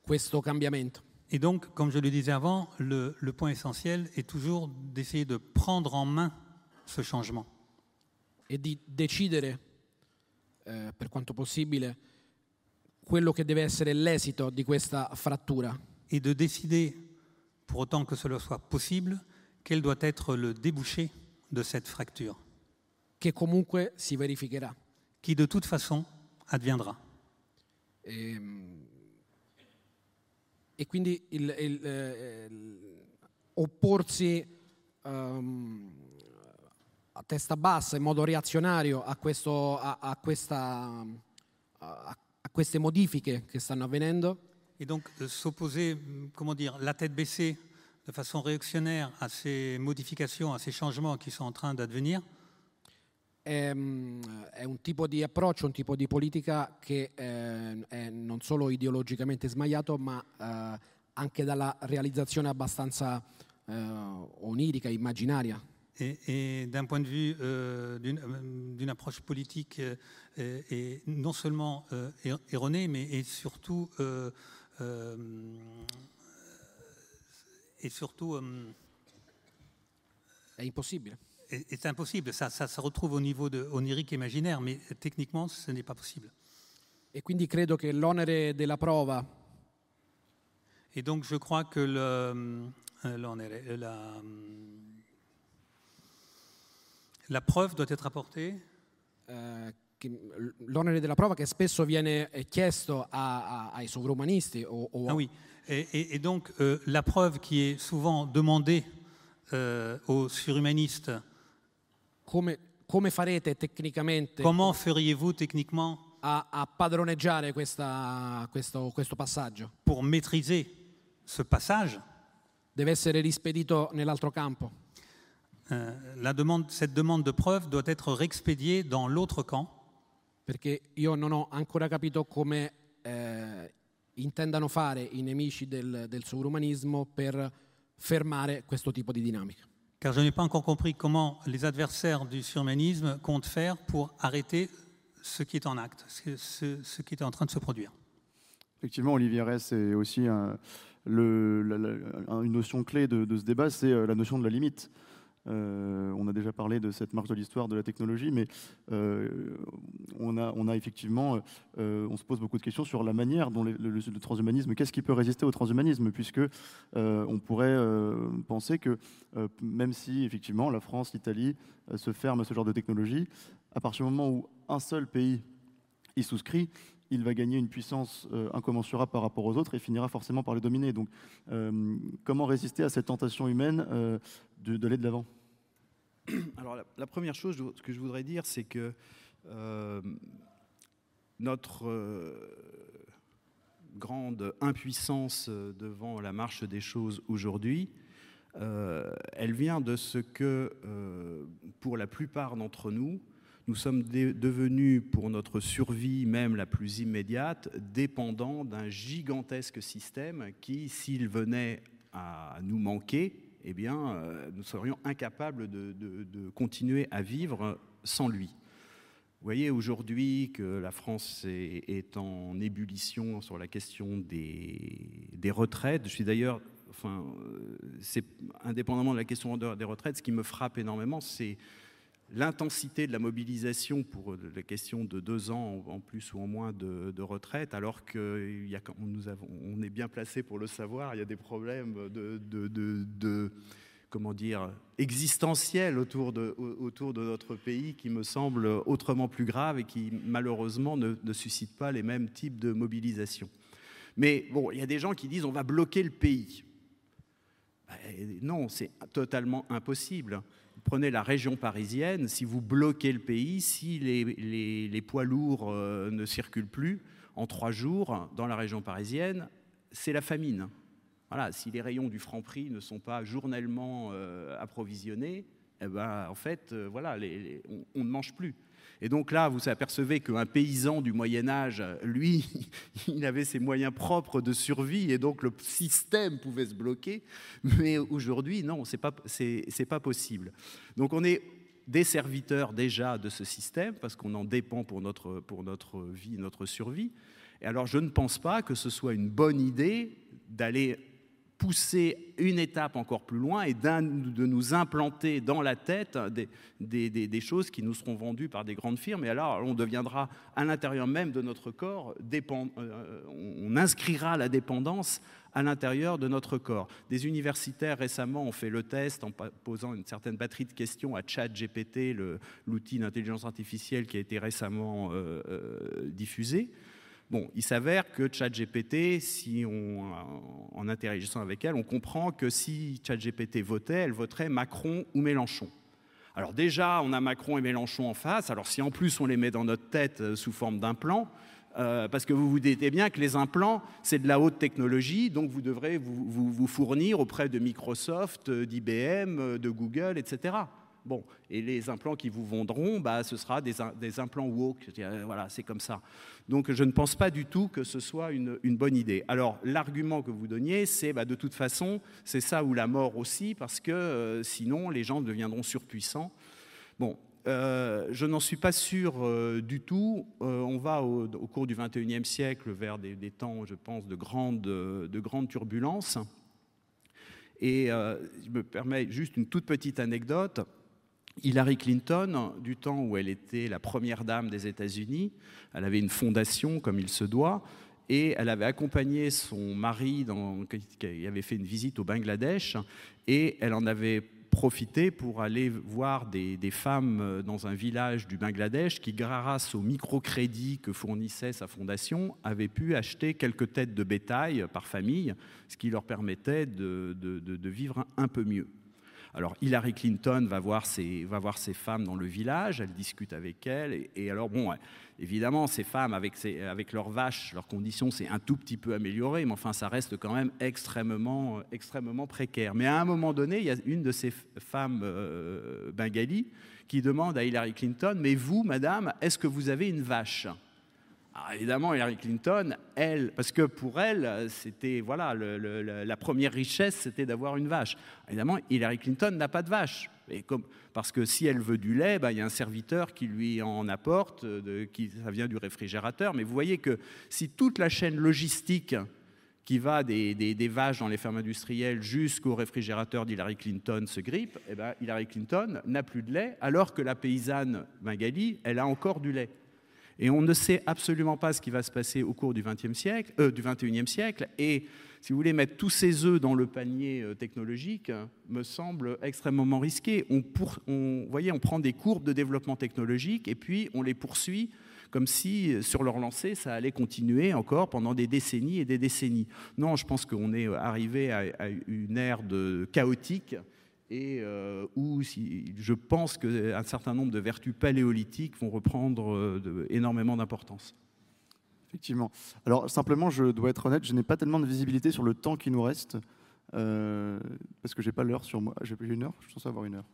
questo cambiamento Et donc, comme je le disais avant, le, le point essentiel est toujours d'essayer de prendre en main ce changement e di decidere, eh, per quanto possibile, quello che deve essere l'esito di questa frattura et de décider, pour autant que cela soit possible, quel doit être le débouché de cette fracture, che comunque si verificherà. qui de toute façon adviendra. Ehm, E, quindi il- il, eh, opporsi ehm, a testa bassa, in modo reazionario a, questo- a- a questa- a- queste modifiche che stanno avvenendo, Et donc euh, s'opposer, hum, comment dire, la tête baissée, de façon réactionnaire à ces modifications, à ces changements qui sont en train d'advenir, è, mm, è un tipo di approccio, un tipo di politica che eh, è non solo ideologicamente sbagliato, ma eh, anche dalla realizzazione abbastanza eh, onirica, immaginaria. Et, et d'un point de vue euh, d'une euh, d'une approche politique euh, et non seulement euh, er- erronée, mais et surtout et surtout euh, È impossibile. est, est impossible. Ça, ça se retrouve au niveau de onirique imaginaire, mais techniquement, ce n'est pas possible. E quindi credo che l'onere della prova Et donc, je crois que l'onere- la, la preuve doit être apportée? Eh, che- l'onere della prova che spesso viene eh, chiesto a- a- ai sovrumanisti o, o Ah oui, et, et- et donc euh, la preuve qui est souvent demandée euh, aux surhumanistes, come, come farete tecnicamente comment feriez-vous techniquement a, a padroneggiare questa- questo, questo passaggio? pour maîtriser ce passage? Deve essere rispedito nell'altro campo. Euh, la demande, Cette demande de preuve doit être réexpédiée dans l'autre camp, perché io non ho ancora capito come eh, intendano fare i nemici del, del sovrumanismo per fermare questo tipo di dinamica. car je n'ai pas encore compris comment les adversaires du surhumanisme comptent faire pour arrêter ce qui est en acte, ce, ce- ce qui est en train de se produire. Effectivement, Olivier Ress est aussi un, une notion clé de, de ce débat, c'est la notion de la limite. Euh, on a déjà parlé de cette marche de l'histoire de la technologie, mais euh, on, a, effectivement, euh, se pose beaucoup de questions sur la manière dont le, transhumanisme, qu'est-ce qui peut résister au transhumanisme, puisque on pourrait penser que même si effectivement la France, l'Italie se ferment à ce genre de technologie, à partir du moment où un seul pays y souscrit, il va gagner une puissance incommensurable par rapport aux autres et finira forcément par les dominer. Donc, comment résister à cette tentation humaine d'aller de l'avant? Alors la, première chose que je voudrais dire, c'est que euh, notre euh, grande impuissance devant la marche des choses aujourd'hui, euh, elle vient de ce que, pour la plupart d'entre nous, nous sommes devenus, pour notre survie même la plus immédiate, dépendants d'un gigantesque système qui, s'il venait à nous manquer, eh bien, euh, nous serions incapables de, continuer à vivre sans lui. Vous voyez aujourd'hui que la France est, en ébullition sur la question des, retraites. Je suis d'ailleurs, enfin, euh, c'est indépendamment de la question des retraites, ce qui me frappe énormément, c'est l'intensité de la mobilisation pour la question de deux ans en plus ou en moins de, retraite, alors qu'on on est bien placé pour le savoir, il y a des problèmes de, comment dire, existentiels autour de, notre pays qui me semblent autrement plus graves et qui malheureusement ne, ne suscitent pas les mêmes types de mobilisation. Mais bon, il y a des gens qui disent on va bloquer le pays. Ben, non, c'est totalement impossible prenez la région parisienne, si vous bloquez le pays, si les, poids lourds euh, ne circulent plus, en trois jours, dans la région parisienne, c'est la famine. Voilà, si les rayons du Franprix ne sont pas journellement euh, approvisionnés, eh ben, en fait, euh, voilà, on, ne mange plus. Et donc là, vous apercevez qu'un paysan du Moyen Âge, lui, il avait ses moyens propres de survie et donc le système pouvait se bloquer. Mais aujourd'hui, non, c'est pas, pas possible. Donc on est des serviteurs déjà de ce système parce qu'on en dépend pour notre, pour notre vie, notre survie. Et alors je ne pense pas que ce soit une bonne idée d'aller pousser une étape encore plus loin et de nous implanter dans la tête des, choses qui nous seront vendues par des grandes firmes. Et alors, on deviendra à l'intérieur même de notre corps, dépend, euh, on inscrira la dépendance à l'intérieur de notre corps. Des universitaires récemment ont fait le test en posant une certaine batterie de questions à ChatGPT, l'outil d'intelligence artificielle qui a été récemment euh, euh, diffusé. Bon, il s'avère que ChatGPT, si on, en interagissant avec elle, on comprend que si ChatGPT votait, elle voterait Macron ou Mélenchon. Alors déjà, on a Macron et Mélenchon en face. Alors si en plus on les met dans notre tête euh, sous forme d'implants, euh, parce que vous vous dites bien que les implants, c'est de la haute technologie, donc vous devrez vous, vous fournir auprès de Microsoft, euh, d'IBM, de Google, etc. Bon, et les implants qui vous vendront, bah, ce sera des, des implants woke. Voilà, c'est comme ça. Donc je ne pense pas du tout que ce soit une, bonne idée. Alors l'argument que vous donniez, c'est bah, de toute façon, c'est ça ou la mort aussi, parce que euh, sinon les gens deviendront surpuissants. Bon, euh, je n'en suis pas sûr euh, du tout. on va au, cours du XXIe siècle vers des, temps, je pense, de grandes, de grandes turbulences. Et je me permets juste une toute petite anecdote. Hillary Clinton, du temps où elle était la première dame des États-Unis, elle avait une fondation comme il se doit, et elle avait accompagné son mari qui avait fait une visite au Bangladesh, et elle en avait profité pour aller voir des, femmes dans un village du Bangladesh qui, grâce au microcrédit que fournissait sa fondation, avaient pu acheter quelques têtes de bétail par famille, ce qui leur permettait de vivre un peu mieux. Alors Hillary Clinton va voir ces femmes dans le village, elle discute avec elles, et, alors bon, évidemment, ces femmes avec, leurs vaches, leurs conditions, c'est un tout petit peu amélioré, mais enfin, ça reste quand même extrêmement, extrêmement précaire. Mais à un moment donné, il y a une de ces femmes euh, bengali qui demande à Hillary Clinton, mais vous, madame, est-ce que vous avez une vache? Alors évidemment, Hillary Clinton, elle, parce que pour elle, c'était voilà, la première richesse, c'était d'avoir une vache. Évidemment, Hillary Clinton n'a pas de vache, et parce que si elle veut du lait, bah, il y a un serviteur qui lui en apporte, de, qui, ça vient du réfrigérateur. Mais vous voyez que si toute la chaîne logistique qui va des vaches dans les fermes industrielles jusqu'au réfrigérateur d'Hillary Clinton se grippe, eh ben, Hillary Clinton n'a plus de lait, alors que la paysanne Magali, elle a encore du lait. Et on ne sait absolument pas ce qui va se passer au cours du XXe siècle, euh, du XXIe siècle. Et si vous voulez mettre tous ces œufs dans le panier euh, technologique, euh, me semble extrêmement risqué. On, voyez, on prend des courbes de développement technologique et puis on les poursuit comme si sur leur lancée, ça allait continuer encore pendant des décennies et des décennies. Non, je pense qu'on est arrivé à, à une ère de chaotique et euh, où si, je pense qu'un certain nombre de vertus paléolithiques vont reprendre euh, énormément d'importance. Effectivement. Alors simplement, je dois être honnête, je n'ai pas tellement de visibilité sur le temps qui nous reste, euh, parce que j'ai pas l'heure sur moi. J'ai j'ai une heure? Je censé avoir une heure.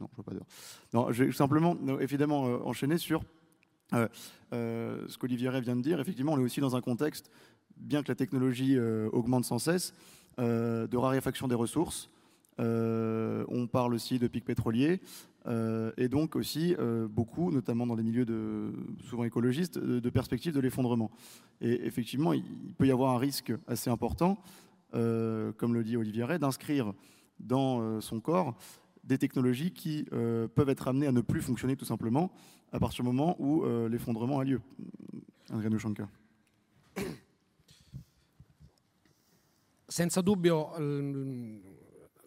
Non, je vois pas d'heure. Non, je vais simplement, évidemment, enchaîner sur ce qu'Olivier Ray vient de dire. Effectivement, on est aussi dans un contexte, bien que la technologie augmente sans cesse, de raréfaction des ressources. Euh, on parle aussi de pics pétroliers. Euh, et donc aussi euh, beaucoup, notamment dans les milieux souvent écologistes, de, perspectives de l'effondrement. Et effectivement, il, peut y avoir un risque assez important, comme le dit Olivier Ray, d'inscrire dans son corps des technologies qui peuvent être amenées à ne plus fonctionner tout simplement à partir du moment où l'effondrement a lieu. Andrea Nushanka. Senza dubbio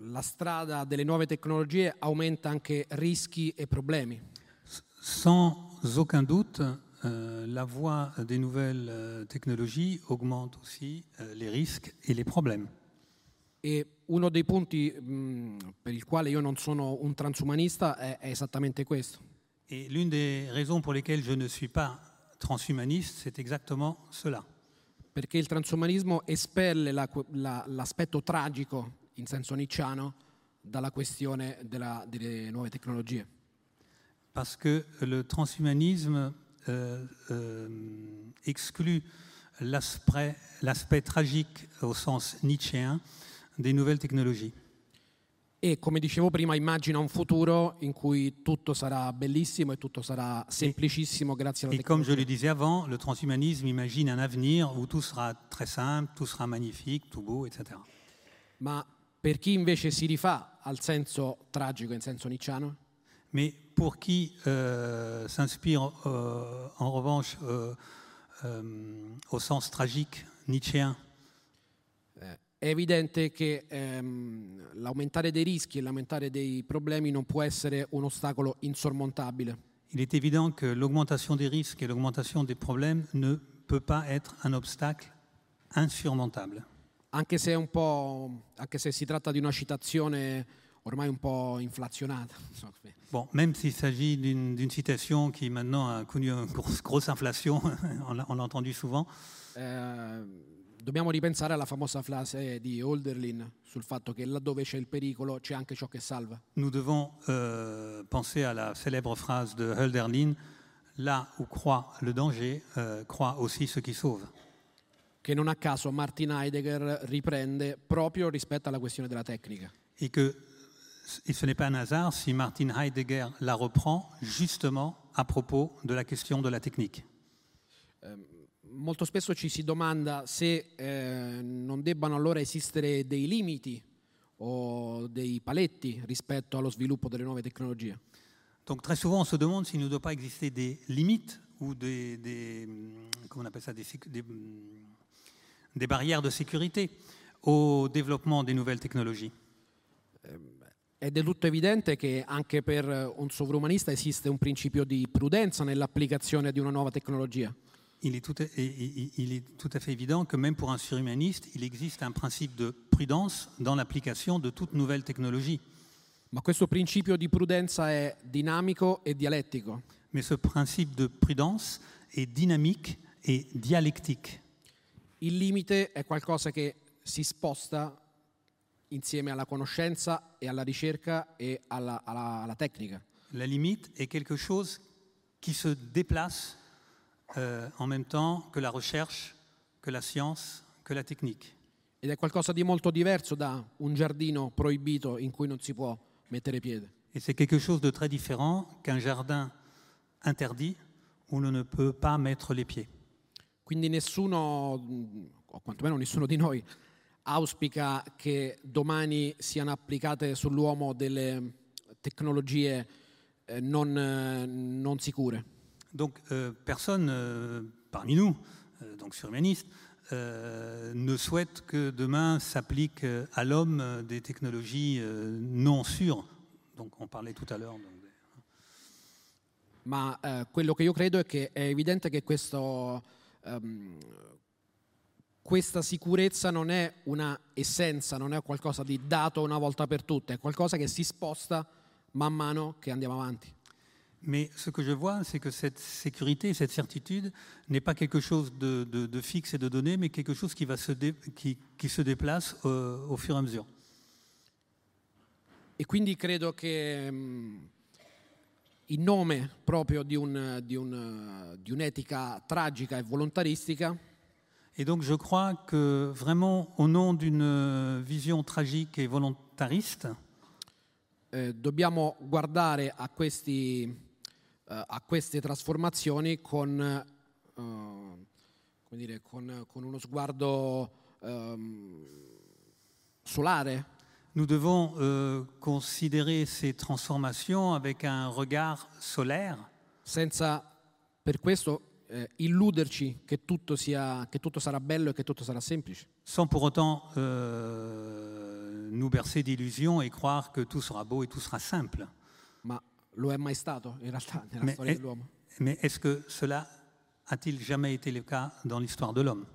la strada delle nuove tecnologie aumenta anche rischi e problemi. Sans aucun doute, euh, la voie des nouvelles euh, technologies augmente aussi euh, les risques et les problèmes. E uno dei punti mh, per il quale io non sono un transumanista è, è esattamente questo. Et l'une des raisons pour lesquelles je ne suis pas transhumaniste, c'est exactement cela. Perché il transumanismo espelle la- la- l'aspetto tragico, in senso nicciano, dalla questione della- delle nuove tecnologie. Parce que le transhumanisme euh, euh, exclut l'aspect tragique au sens nietzschéen des nouvelles technologies. E come dicevo prima, immagina un futuro in cui tutto sarà bellissimo e tutto sarà semplicissimo grazie alla Et comme je tecnologia. le disais avant, le transhumanisme imagine un avenir où tout sera très simple, tout sera magnifique, tout beau, etc. Ma per chi invece si rifà al senso tragico, in senso nicciano, Mais pour qui euh, s'inspire euh, en revanche euh, euh, au sens tragique nietzschéen, è evidente che ehm, l'aumentare dei rischi e l'aumentare dei problemi non può essere un ostacolo insormontabile. il est évident que l'augmentation des risques et l'augmentation des problèmes ne peut pas être un obstacle insurmontable. Anche se, è un po', anche se si tratta di una citazione ormai un po' inflazionata. insomma. Bon, même s'il s'agit d'une citation qui maintenant a connu une grosse, grosse inflation, on l'a entendu souvent, Eh, dobbiamo ripensare alla famosa frase di Holderlin sul fatto che laddove c'è il pericolo c'è anche ciò che salva. nous devons euh, penser à la célèbre phrase de Hölderlin, là où croit le danger, euh, croit aussi ce qui sauve. Che non a caso Martin Heidegger riprende proprio rispetto alla questione della tecnica. Que et ce n'est pas un hasard si Martin Heidegger la reprend justement à propos de la question de la technique. Molto spesso ci si domanda se eh, non debbano allora esistere dei limiti o dei paletti rispetto allo sviluppo delle nuove tecnologie. Donc très souvent on se demande s'il ne doit pas exister des limites ou des, des, comment on appelle ça, des, des, des barrières de sécurité au développement des nouvelles technologies. È del tutto evidente che anche per un sovrumanista esiste un principio di prudenza nell'applicazione di una nuova tecnologia. Il est, tout à, il est tout à fait évident que même pour un surhumaniste, il existe un principe de prudence dans l'application de toute nouvelle technologie. Ma questo principio di prudenza è dinamico e dialettico. Mais ce principe de prudence est dynamique et dialectique. Il limite è qualcosa che si sposta insieme alla conoscenza e alla ricerca e alla, alla- alla tecnica. La limite est quelque chose qui se déplace euh, en même temps que la recherche, que la science, que la technique. Ed è qualcosa di molto diverso da un giardino proibito in cui non si può mettere piede. Et c'est quelque chose de très différent qu'un jardin interdit où l'on ne peut pas mettre les pieds. Quindi nessuno o quantomeno nessuno di noi, auspica che domani siano applicate sull'uomo delle tecnologie eh, non, eh, non sicure. Donc euh, personne euh, parmi nous, euh, donc surhumanistes, euh, ne souhaite que demain s'appliquent euh, à l'homme euh, des technologies non sûres. Donc on parlait tout à l'heure. Ma eh, quello che io credo è che è evidente che questo, ehm, questa sicurezza non è una essenza, non è qualcosa di dato una volta per tutte, è qualcosa che si sposta man mano che andiamo avanti. Mais ce que je vois, c'est que cette sécurité, cette certitude n'est pas quelque chose de, de- de fixe et de donné, mais quelque chose qui, va se, dé- qui, qui se déplace euh, au fur et à mesure. E quindi credo che mm, in nome proprio di, un- di un- di un'etica tragica e volontaristica, Et donc je crois que vraiment, au nom d'une vision tragique et volontariste, eh, dobbiamo guardare a, questi, eh, a queste trasformazioni con, come dire, con, con uno sguardo ehm, solare, nous devons euh, considérer ces transformations avec un regard solaire, senza per questo eh, illuderci che tutto, sia, che tutto sarà bello e che tutto sarà semplice. sans pour autant euh, nous bercer d'illusions et croire que tout sera beau et tout sera simple. Ma lo è mai stato in realtà nella Mais, storia est- dell'uomo? mais est-ce que cela a-t-il jamais été le cas dans l'histoire de l'homme?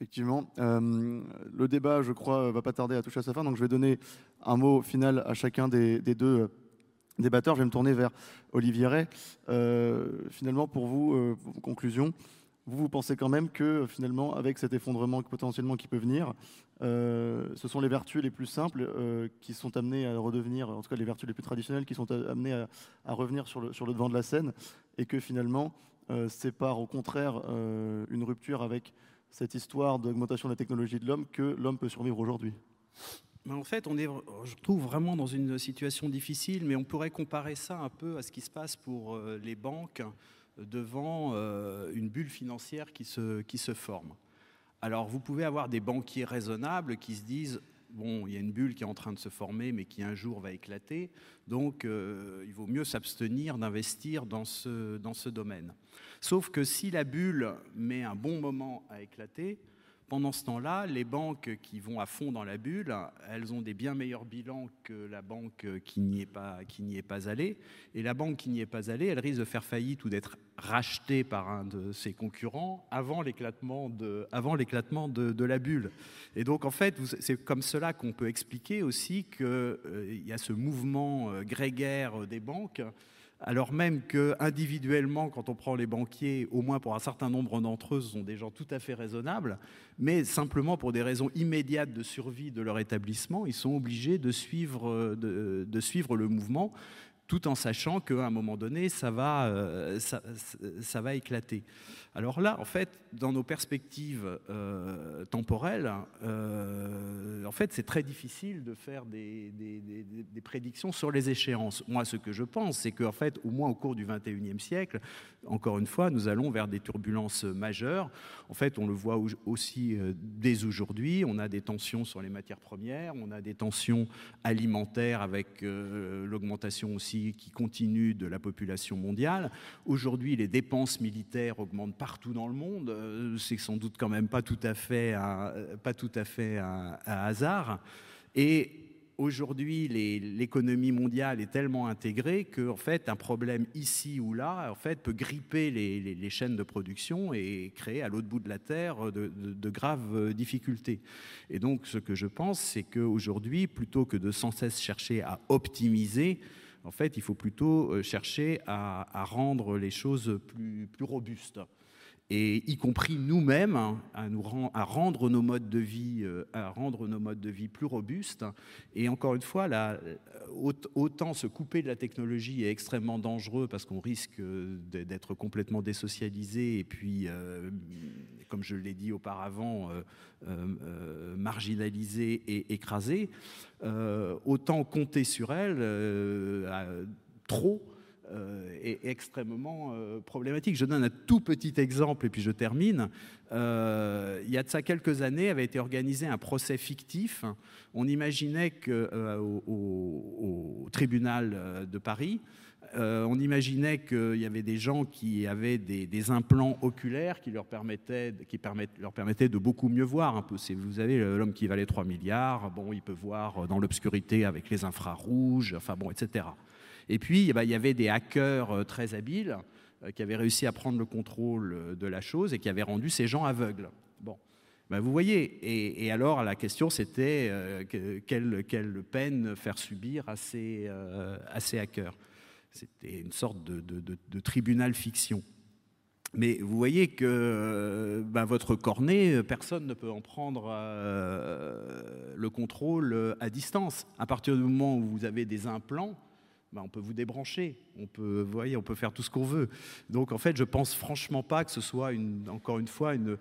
Effectivement. Euh, le débat, je crois, va pas tarder à toucher à sa fin. Donc, je vais donner un mot final à chacun des, deux euh, débatteurs. Je vais me tourner vers Olivier Ray. Euh, finalement, pour vous, pour vos conclusions, vous, vous pensez quand même que, finalement, avec cet effondrement potentiellement qui peut venir, ce sont les vertus les plus simples qui sont amenées à redevenir, en tout cas les vertus les plus traditionnelles, qui sont amenées à, revenir sur le, devant de la scène, et que finalement, c'est par, au contraire, une rupture avec cette histoire d'augmentation de la technologie de l'homme que l'homme peut survivre aujourd'hui. En fait, on est, je trouve, vraiment dans une situation difficile, mais on pourrait comparer ça un peu à ce qui se passe pour euh, les banques devant euh, une bulle financière qui se, qui se forme. Alors, vous pouvez avoir des banquiers raisonnables qui se disent bon, il y a une bulle qui est en train de se former, mais qui un jour va éclater, donc euh, il vaut mieux s'abstenir d'investir dans ce, dans ce domaine. Sauf que si la bulle met un bon moment à éclater, pendant ce temps-là, les banques qui vont à fond dans la bulle, elles ont des bien meilleurs bilans que la banque qui n'y est pas, allée. Et la banque qui n'y est pas allée, elle risque de faire faillite ou d'être rachetée par un de ses concurrents avant l'éclatement de, la bulle. Et donc, en fait, c'est comme cela qu'on peut expliquer aussi qu'il y a ce mouvement euh, grégaire des banques alors même que individuellement, quand on prend les banquiers, au moins pour un certain nombre d'entre eux, ce sont des gens tout à fait raisonnables, mais simplement pour des raisons immédiates de survie de leur établissement, ils sont obligés de euh, de suivre le mouvement, tout en sachant qu'à un moment donné, ça va, euh, ça, va éclater. Alors là, en fait, dans nos perspectives euh, temporelles, euh, en fait, c'est très difficile de faire des- des prédictions sur les échéances. Moi, ce que je pense, c'est qu'en fait, au moins au cours du 21e siècle, encore une fois, nous allons vers des turbulences majeures. En fait, on le voit au- aussi euh, dès aujourd'hui. On a des tensions sur les matières premières, on a des tensions alimentaires avec euh, l'augmentation aussi qui continue de la population mondiale. Aujourd'hui, les dépenses militaires augmentent partout dans le monde. Euh, C'est sans doute quand même pas tout à fait un, pas tout à fait un hasard. Et aujourd'hui, l'économie mondiale est tellement intégrée que, fait, un problème ici ou là, peut gripper les, chaînes de production et créer à l'autre bout de la terre de, graves euh, difficultés. Et donc, ce que je pense, c'est qu'aujourd'hui, plutôt que de sans cesse chercher à optimiser, en fait, il faut plutôt euh, chercher à, rendre les choses plus robustes et y compris nous-mêmes, hein, à, rendre nos modes de vie, euh, à rendre nos modes de vie plus robustes. Et encore une fois, là, aut- autant se couper de la technologie est extrêmement dangereux parce qu'on risque euh, d'être complètement désocialisé et puis, euh, comme je l'ai dit auparavant, euh, euh, euh, marginalisé et écrasé. Euh, autant compter sur elle euh, trop euh, est extrêmement euh, problématique. Je donne un tout petit exemple et puis je termine. Euh, il y a de ça quelques années avait été organisé un procès fictif. On imaginait que au, au- au tribunal de Paris, euh, on imaginait qu'il y avait des gens qui avaient des, implants oculaires qui leur permettaient, qui leur permettaient de beaucoup mieux voir. Un peu, vous savez, l'homme qui valait 3 milliards, bon, il peut voir dans l'obscurité avec les infrarouges, enfin bon, etc. Et puis, ben, il y avait des hackers euh, très habiles euh, qui avaient réussi à prendre le contrôle euh, de la chose et qui avaient rendu ces gens aveugles. Bon. Ben, vous voyez, et, alors la question c'était que- quelle, peine faire subir à ces, hackers? C'était une sorte de, tribunal fiction. Mais vous voyez que ben, votre cornet, personne ne peut en prendre le contrôle à distance. À partir du moment où vous avez des implants, ben, on peut vous débrancher, on peut, voyez, on peut faire tout ce qu'on veut. Donc en fait, je pense franchement pas que ce soit une, encore une fois une.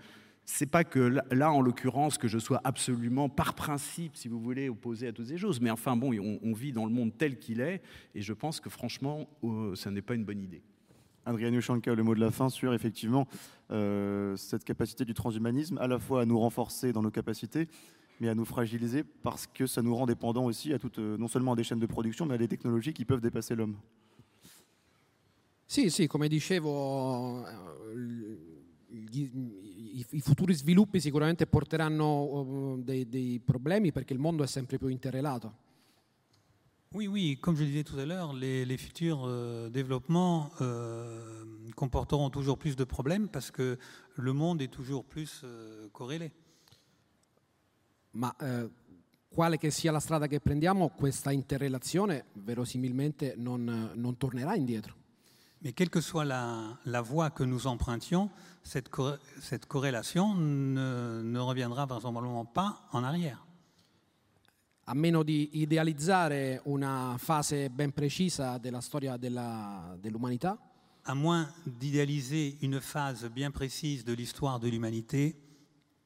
C'est pas que là, en l'occurrence, que je sois absolument par principe, si vous voulez, opposé à toutes ces choses. Mais enfin bon, on, vit dans le monde tel qu'il est, et je pense que franchement, euh, ça n'est pas une bonne idée. Adrien Ushanka, le mot de la fin sur effectivement euh, cette capacité du transhumanisme, à la fois à nous renforcer dans nos capacités, mais à nous fragiliser parce que ça nous rend dépendants aussi à toutes, non seulement à des chaînes de production, mais à des technologies qui peuvent dépasser l'homme. Sì, sì, come dicevo, gli- i, i futuri sviluppi sicuramente porteranno eh, dei, dei problemi perché il mondo è sempre più interrelato. Oui, oui, comme je le disais tout à l'heure, les, les futurs euh, développements euh, comporteront toujours plus de problèmes parce que le monde est toujours plus euh, corrélé. Ma eh, quale che sia la strada che prendiamo, questa interrelazione verosimilmente non, non tornerà indietro. Mais quelle que soit la, la voie que nous empruntions, cette, corré- cette corrélation ne, ne reviendra vraisemblablement pas en arrière. A meno di idealizzare una fase ben precisa della storia dell'umanità, À moins d'idéaliser une phase bien précise de l'histoire de l'humanité,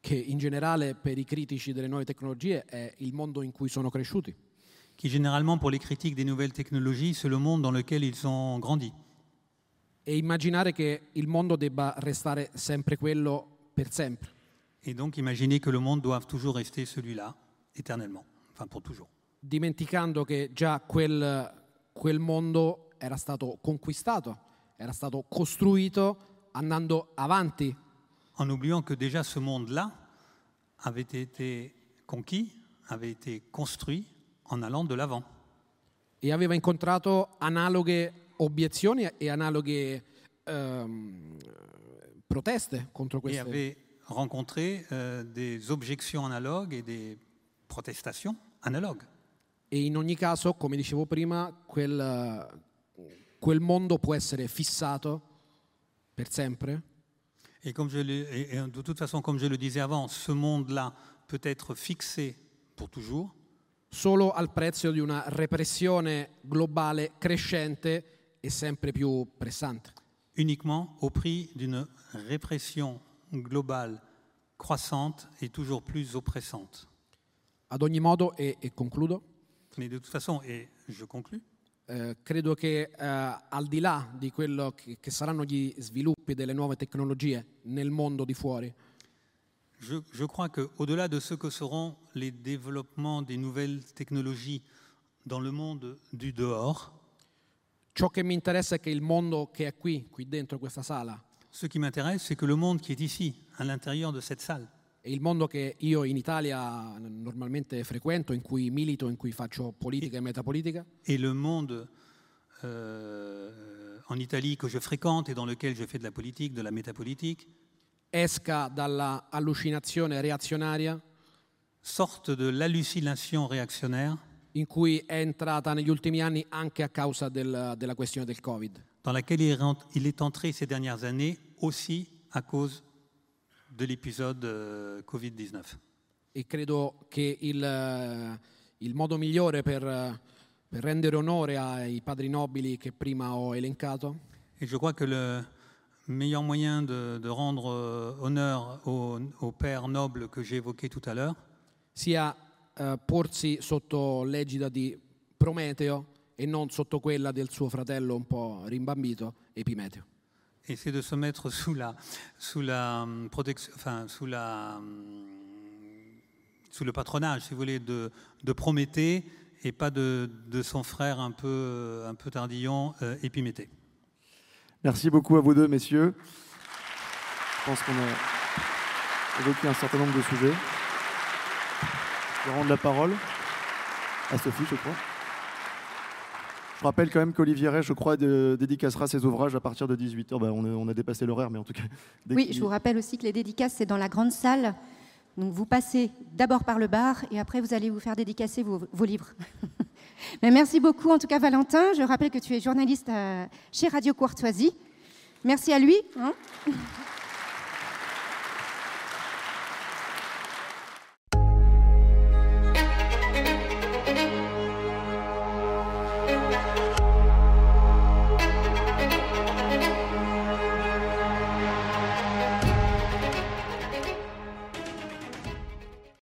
che in generale per i critici delle nuove tecnologie è il mondo in cui sono cresciuti. qui généralement pour les critiques des nouvelles technologies, c'est le monde dans lequel ils ont grandi. E immaginare che il mondo debba restare sempre quello per sempre. Et donc imaginer que le monde doive toujours rester celui-là, éternellement, enfin pour toujours. dimenticando che già quel, quel mondo era stato conquistato, era stato costruito andando avanti En oubliant que déjà ce monde-là avait été conquis, avait été construit en allant de l'avant. e aveva incontrato analoghe obiezioni e analoghe ehm, proteste contro et queste. avait rencontré euh, des objections analogues et des protestations analogues. E in ogni caso, come dicevo prima, quel, quel mondo può essere fissato per sempre Et, comme je le- et- et de toute façon, comme je le disais avant, ce monde-là peut être fixé pour toujours solo al prezzo di una repressione globale crescente e sempre più pressante. uniquement au prix d'une répression globale croissante et toujours plus oppressante. Ad ogni modo, e, e concludo, Mais de toute façon, et je conclus, eh, credo che eh, al di là di quello che, che saranno gli sviluppi delle nuove tecnologie nel mondo di fuori, je, je crois qu'au-delà de ce que seront les développements des nouvelles technologies dans le monde du dehors, ciò che mi interessa è che il mondo che è qui, qui dentro questa sala, ce qui m'intéresse, c'est que le monde qui est ici, à l'intérieur de cette salle, il mondo che io in Italia normalmente frequento, in cui milito, in cui faccio politica e metapolitica, et le monde euh, en Italie que je fréquente et dans lequel je fais de la politique, de la métapolitique, esca dalla allucinazione reazionaria sortent de l'hallucination réactionnaire in cui è entrata negli ultimi anni anche a causa del- della questione del Covid. dans laquelle il il est entré ces dernières années aussi à cause de l'épisode euh, Covid-19. E credo che il, eh, il modo migliore per, eh, per rendere onore ai padri nobili che prima ho elencato Et je crois que le meilleur moyen de, de rendre euh, honneur au, au père noble que j'ai évoqué tout à l'heure, sia eh, porsi sotto l'egida di Prometeo e non sotto quella del suo fratello un po' rimbambito, Epimeteo. Et de se mettre sous la, sous la hum, protection, enfin, sous la, hum, sous le patronage, si vous voulez, de, de Prométhée et pas de, de son frère un peu, un peu tardillon, euh, Épiméthée. Merci beaucoup à vous deux, messieurs. Je pense qu'on a évoqué un certain nombre de sujets. Je vais rendre la parole à Sophie, je crois. Je rappelle quand même qu'Olivier Ray, je crois, de- dédicacera ses ouvrages à partir de 18h. on, a, on a dépassé l'horaire, mais en tout cas. Oui, je vous rappelle aussi que les dédicaces, c'est dans la grande salle. Donc vous passez d'abord par le bar et après vous allez vous faire dédicacer vos, vos livres. Mais merci beaucoup en tout cas Valentin. Je rappelle que tu es journaliste euh, chez Radio Courtoisie. Merci à lui. hein.